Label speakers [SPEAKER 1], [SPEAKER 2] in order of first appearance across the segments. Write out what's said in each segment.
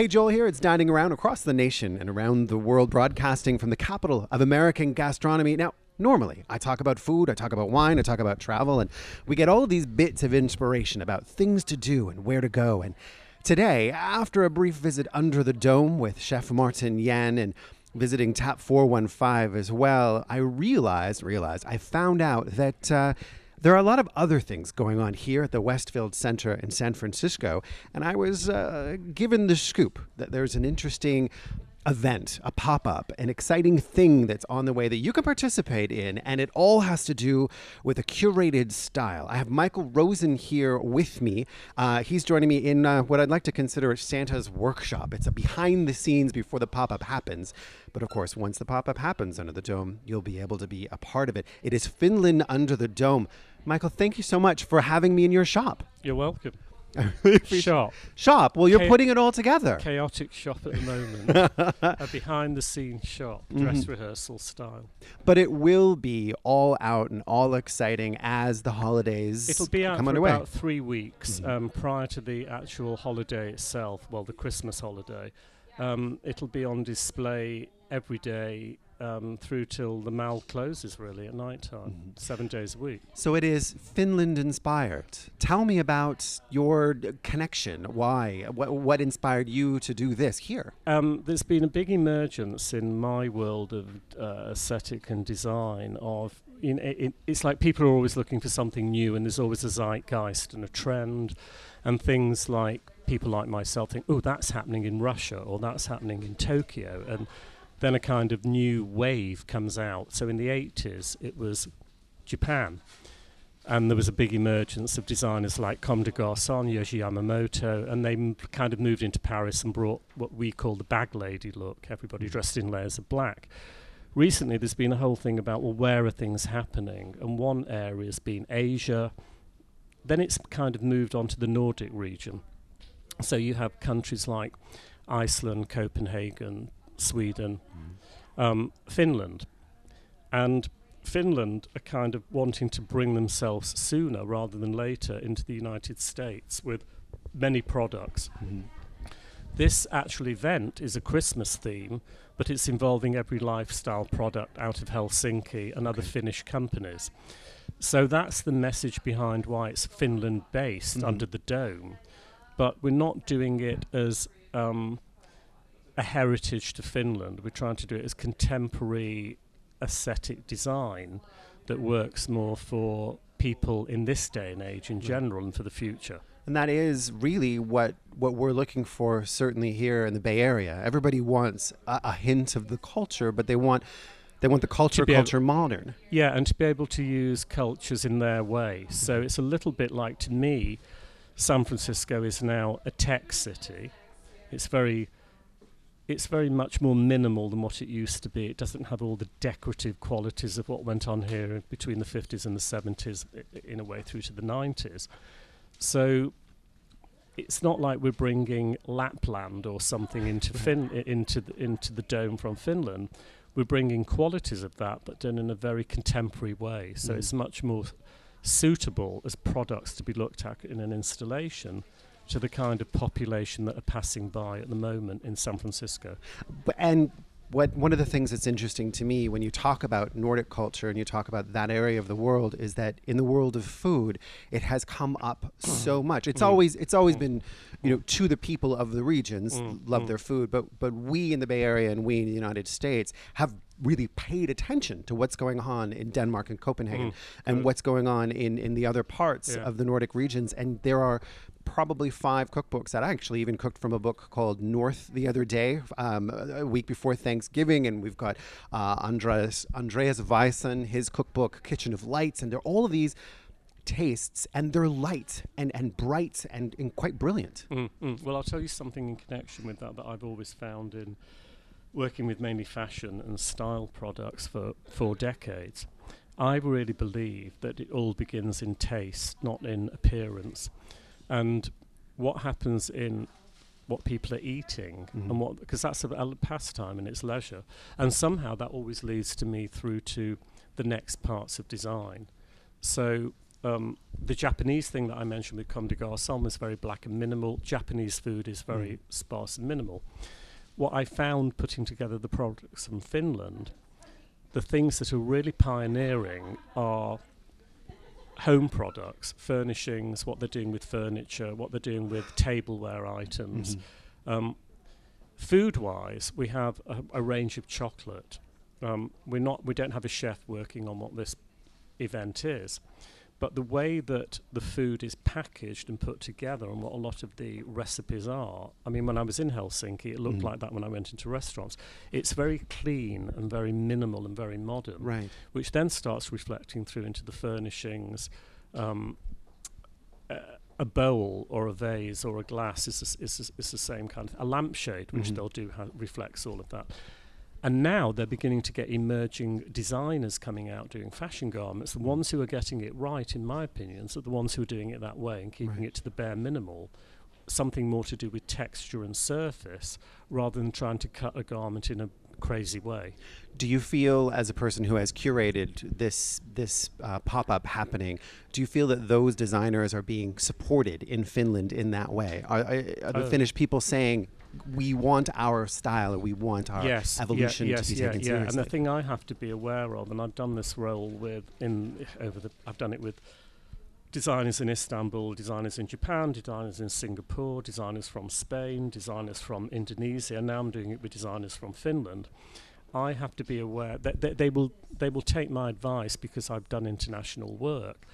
[SPEAKER 1] Hey, Joel here. It's dining around across the nation and around the world, broadcasting from the capital of American gastronomy. Now, normally I talk about food, I talk about wine, I talk about travel, and we get all these bits of inspiration about things to do and where to go. And today, after a brief visit under the dome with Chef Martin Yan and visiting Tap 415 as well, I realized, realized, I found out that. Uh, there are a lot of other things going on here at the Westfield Center in San Francisco, and I was uh, given the scoop that there's an interesting event, a pop up, an exciting thing that's on the way that you can participate in, and it all has to do with a curated style. I have Michael Rosen here with me. Uh, he's joining me in uh, what I'd like to consider Santa's workshop. It's a behind the scenes before the pop up happens. But of course, once the pop up happens under the dome, you'll be able to be a part of it. It is Finland under the dome. Michael, thank you so much for having me in your shop.
[SPEAKER 2] You're welcome.
[SPEAKER 1] Shop.
[SPEAKER 2] Shop.
[SPEAKER 1] Shop. Well, you're
[SPEAKER 2] Cha-
[SPEAKER 1] putting it all together.
[SPEAKER 2] Chaotic shop at the moment. a behind the scenes shop, dress
[SPEAKER 1] Mm-hmm.
[SPEAKER 2] rehearsal style.
[SPEAKER 1] But it will be all out and all exciting as the holidays
[SPEAKER 2] It'll be out
[SPEAKER 1] come
[SPEAKER 2] for
[SPEAKER 1] underway.
[SPEAKER 2] about three weeks
[SPEAKER 1] Mhm.
[SPEAKER 2] um, prior to the actual holiday itself, well, the Christmas holiday. Um, it'll be on display every day um, through till the mall closes, really, at night time,
[SPEAKER 1] Mhm.
[SPEAKER 2] seven days a week.
[SPEAKER 1] So it is Finland inspired. Tell me about your connection. Why? What, what inspired you to do this here?
[SPEAKER 2] Um, there's been a big emergence in my world of uh, aesthetic and design of you know, it, it's like people are always looking for something new and there's always a zeitgeist and a trend and things like people like myself think oh that's happening in Russia or that's happening in Tokyo and then a kind of new wave comes out so in the 80s it was Japan and there was a big emergence of designers like Comme des Garçons, Yoji Yamamoto, and they m- kind of moved into Paris and brought what we call the bag lady look, everybody mm. dressed in layers of black. Recently, there's been a whole thing about, well, where are things happening? And one area has been Asia. Then it's kind of moved on to the Nordic region. So you have countries like Iceland, Copenhagen, Sweden, um, Finland. And Finland are kind of wanting to bring themselves sooner rather than later into the United States with many products. This actual event is a Christmas theme, but it's involving every lifestyle product out of Helsinki and other Finnish companies. So that's the message behind why it's Finland based
[SPEAKER 1] Mhm.
[SPEAKER 2] under the dome. But we're not doing it as um, a heritage to Finland. We're trying to do it as contemporary aesthetic design that mm. works more for people in this day and age in
[SPEAKER 1] mm.
[SPEAKER 2] general and for the future.
[SPEAKER 1] And that is really what what we're looking for, certainly here in the Bay Area. Everybody wants a, a hint of the culture, but they want they want the culture
[SPEAKER 2] be able-
[SPEAKER 1] culture modern.
[SPEAKER 2] Yeah, and to be able to use cultures in their way. So it's a little bit like, to me, San Francisco is now a tech city. It's very, it's very much more minimal than what it used to be. It doesn't have all the decorative qualities of what went on here between the 50s and the 70s, i- i- in a way through to the 90s. So it's not like we're bringing Lapland or something into fin- into the, into the dome from Finland we're bringing qualities of that, but done in a very contemporary way. So
[SPEAKER 1] Mm.
[SPEAKER 2] it's much more suitable as products to be looked at in an installation to the kind of population that are passing by at the moment in San Francisco.
[SPEAKER 1] And what one of the things that's interesting to me when you talk about Nordic culture and you talk about that area of the world is that in the world of food, it has come up so much. It's
[SPEAKER 2] Mm.
[SPEAKER 1] always it's always
[SPEAKER 2] Mm.
[SPEAKER 1] been, you know, to the people of the regions
[SPEAKER 2] Mm,
[SPEAKER 1] love
[SPEAKER 2] mm.
[SPEAKER 1] their food, but but we in the Bay Area and we in the United States have really paid attention to what's going on in Denmark and Copenhagen
[SPEAKER 2] Mm,
[SPEAKER 1] and what's going on in in the other parts
[SPEAKER 2] Yeah.
[SPEAKER 1] of the Nordic regions and there are probably five cookbooks that I actually even cooked from a book called North the other day, um, a week before Thanksgiving, and we've got uh, Andreas Andreas Weissen, his cookbook Kitchen of Lights, and they're all of these tastes, and they're light and and bright and, and quite brilliant.
[SPEAKER 2] Mm, mm. Well, I'll tell you something in connection with that that I've always found in working with mainly fashion and style products for four decades. I really believe that it all begins in taste, not in appearance. And what happens in what people are eating
[SPEAKER 1] Mhm.
[SPEAKER 2] and what because that's a, a pastime and it's leisure and somehow that always leads to me through to the next parts of design so um, the Japanese thing that I mentioned with Comme des Garçons is very black and minimal. Japanese food is very
[SPEAKER 1] Mm.
[SPEAKER 2] sparse and minimal. What I found putting together the products from Finland, the things that are really pioneering are home products, furnishings, what they're doing with furniture, what they're doing with tableware items.
[SPEAKER 1] Mhm.
[SPEAKER 2] Um, food wise, we have a, a range of chocolate. Um, we're not, we don't have a chef working on what this event is, but the way that the food is packaged and put together and what a lot of the recipes are. I mean, when I was in Helsinki, it looked
[SPEAKER 1] Mhm.
[SPEAKER 2] like that when I went into restaurants. It's very clean and very minimal and very modern
[SPEAKER 1] Right.
[SPEAKER 2] which then starts reflecting through into the furnishings. Um, uh, a bowl or a vase or a glass is, the is, s- is the same kind of a lampshade, which
[SPEAKER 1] Mhm.
[SPEAKER 2] they'll do ha- reflects all of that. And now they're beginning to get emerging designers coming out doing fashion garments. The ones who are getting it right, in my opinion, are the ones who are doing it that way and keeping
[SPEAKER 1] Right.
[SPEAKER 2] it to the bare minimal. Something more to do with texture and surface rather than trying to cut a garment in a crazy way.
[SPEAKER 1] Do you feel, as a person who has curated this this uh, pop up happening, do you feel that those designers are being supported in Finland in that way? Are, are, are the
[SPEAKER 2] Oh.
[SPEAKER 1] Finnish people saying we want our style, or we want our
[SPEAKER 2] yes, yeah,
[SPEAKER 1] evolution
[SPEAKER 2] yes,
[SPEAKER 1] to be
[SPEAKER 2] yeah,
[SPEAKER 1] taken
[SPEAKER 2] yeah.
[SPEAKER 1] seriously?
[SPEAKER 2] And the thing I have to be aware of, and I've done this role with in over the, I've done it with designers in Istanbul, designers in Japan, designers in Singapore, designers from Spain, designers from Indonesia. and Now I'm doing it with designers from Finland. I have to be aware that they, they will they will take my advice because I've done international work.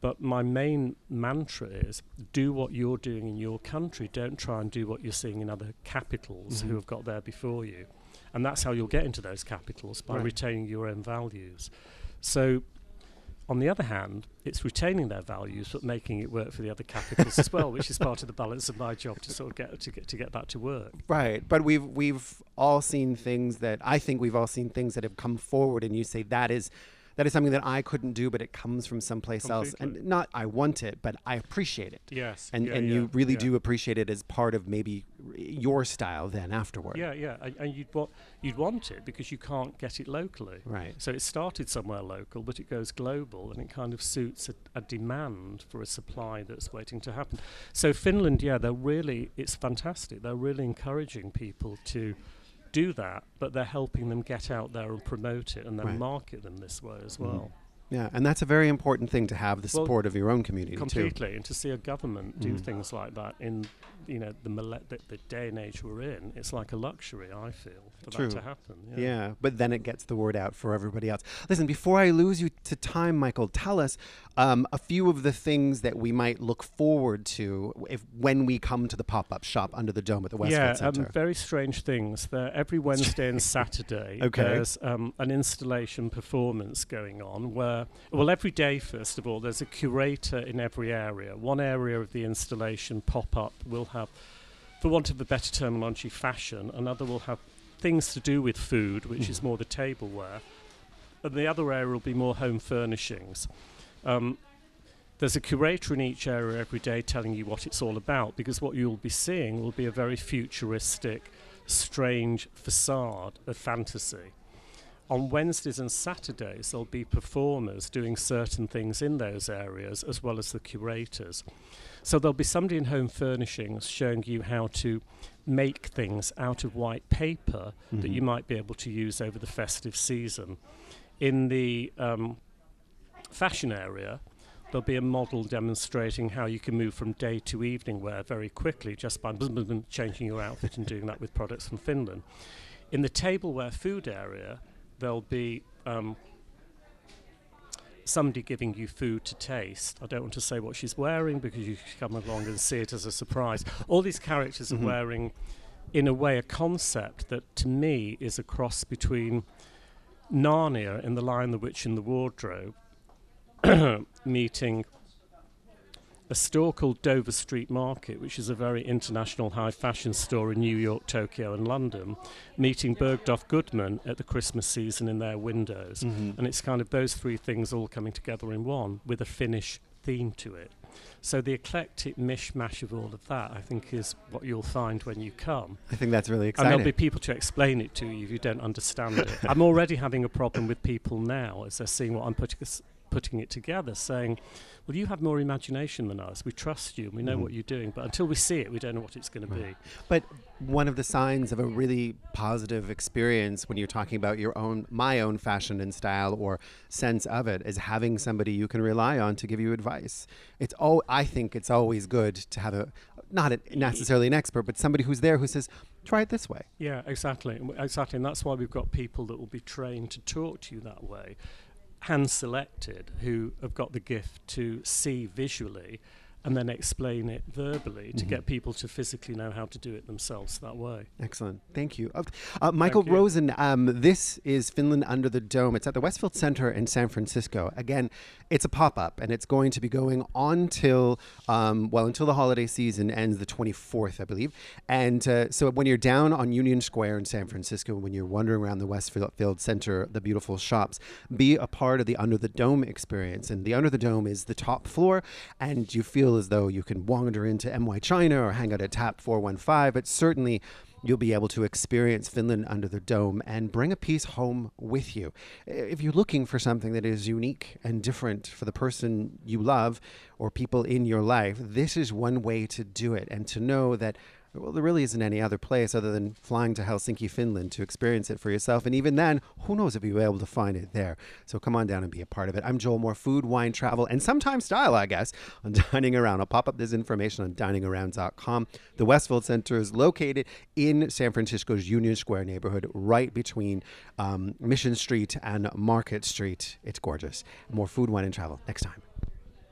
[SPEAKER 2] But my main mantra is do what you're doing in your country. Don't try and do what you're seeing in other capitals
[SPEAKER 1] Mhm.
[SPEAKER 2] who have got there before you. And that's how you'll get into those capitals by
[SPEAKER 1] Right.
[SPEAKER 2] retaining your own values. So, on the other hand, it's retaining their values but making it work for the other capitals as well, which is part of the balance of my job to sort of get to get to get that to work.
[SPEAKER 1] Right, but we've we've all seen things that I think we've all seen things that have come forward, and you say that is that is something that I couldn't do, but it comes from someplace else, and not I want it, but I appreciate it,
[SPEAKER 2] Yes,
[SPEAKER 1] and
[SPEAKER 2] yeah,
[SPEAKER 1] and
[SPEAKER 2] yeah,
[SPEAKER 1] you really
[SPEAKER 2] yeah.
[SPEAKER 1] do appreciate it as part of maybe your style then afterward.
[SPEAKER 2] Yeah, yeah, and, and you'd want you'd want it because you can't get it locally.
[SPEAKER 1] Right.
[SPEAKER 2] So it started somewhere local, but it goes global, and it kind of suits a, a demand for a supply that's waiting to happen. So Finland, yeah, they're really it's fantastic. They're really encouraging people to do that, but they're helping them get out there and promote it and then
[SPEAKER 1] Right.
[SPEAKER 2] market them this way as
[SPEAKER 1] Mhm.
[SPEAKER 2] well.
[SPEAKER 1] Yeah, and that's a very important thing to have the
[SPEAKER 2] Well,
[SPEAKER 1] support of your own community too.
[SPEAKER 2] Completely, and to see a government do
[SPEAKER 1] Mm.
[SPEAKER 2] things like that in you know the, mille- the the day and age we're in, it's like a luxury. I feel for
[SPEAKER 1] True.
[SPEAKER 2] that to happen.
[SPEAKER 1] Yeah. but then it gets the word out for everybody else. Listen, before I lose you to time, Michael, tell us um, a few of the things that we might look forward to if when we come to the pop-up shop under the dome at the Westfield
[SPEAKER 2] yeah, um, very strange things. There every Wednesday and Saturday.
[SPEAKER 1] Okay.
[SPEAKER 2] There's um, an installation performance going on where, well, every day first of all, there's a curator in every area. One area of the installation pop up will have, for want of a better terminology, fashion. Another will have things to do with food, which is
[SPEAKER 1] Mhm.
[SPEAKER 2] more the tableware, and the other area will be more home furnishings. Um, there's a curator in each area every day telling you what it's all about because what you'll be seeing will be a very futuristic, strange facade of fantasy. On Wednesdays and Saturdays, there'll be performers doing certain things in those areas as well as the curators. So there'll be somebody in home furnishings showing you how to make things out of white paper that you might be able to use over the festive season. In the um, fashion area, there'll be a model demonstrating how you can move from day to evening wear very quickly just by changing your outfit and doing that with products from Finland. In the tableware food area, there'll be um, somebody giving you food to taste. I don't want to say what she's wearing because you come along and see it as a surprise. All these characters
[SPEAKER 1] Mhm.
[SPEAKER 2] are wearing, in a way, a concept that to me is a cross between Narnia in The Lion, the Witch, and the Wardrobe meeting a store called Dover Street Market, which is a very international high fashion store in New York, Tokyo, and London, meeting Bergdorf Goodman at the Christmas season in their windows.
[SPEAKER 1] Mhm.
[SPEAKER 2] And it's kind of those three things all coming together in one with a Finnish theme to it. So the eclectic mishmash of all of that, I think, is what you'll find when you come.
[SPEAKER 1] I think that's really exciting.
[SPEAKER 2] And there'll be people to explain it to you if you don't understand it. I'm already having a problem with people now as they're seeing what I'm putting, putting it together, saying, "Well, you have more imagination than us. We trust you. and We know
[SPEAKER 1] Mhm.
[SPEAKER 2] what you're doing, but until we see it, we don't know what it's going to be."
[SPEAKER 1] But one of the signs of a really positive experience when you're talking about your own, my own fashion and style or sense of it is having somebody you can rely on to give you advice. It's all, I think it's always good to have a, not a, necessarily an expert, but somebody who's there who says, try it this way.
[SPEAKER 2] Yeah, exactly, exactly, and that's why we've got people that will be trained to talk to you that way, hand selected, who have got the gift to see visually, and then explain it verbally to
[SPEAKER 1] Mhm.
[SPEAKER 2] get people to physically know how to do it themselves that way.
[SPEAKER 1] Excellent. Thank you. Uh, uh, Michael
[SPEAKER 2] you.
[SPEAKER 1] Rosen, um, this is Finland Under the Dome. It's at the Westfield Center in San Francisco. Again, it's a pop up and it's going to be going on till, um, well, until the holiday season ends the 24th, I believe. And uh, so when you're down on Union Square in San Francisco, when you're wandering around the Westfield Center, the beautiful shops, be a part of the Under the Dome experience. And the Under the Dome is the top floor, and you feel as though you can wander into MY China or hang out at Tap 415, but certainly you'll be able to experience Finland under the dome and bring a piece home with you. If you're looking for something that is unique and different for the person you love or people in your life, this is one way to do it and to know that. Well, there really isn't any other place other than flying to Helsinki, Finland to experience it for yourself. And even then, who knows if you'll be able to find it there. So come on down and be a part of it. I'm Joel Moore, food, wine, travel, and sometimes style, I guess, on Dining Around. I'll pop up this information on diningaround.com. The Westfield Center is located in San Francisco's Union Square neighborhood, right between um, Mission Street and Market Street. It's gorgeous. More food, wine, and travel next time.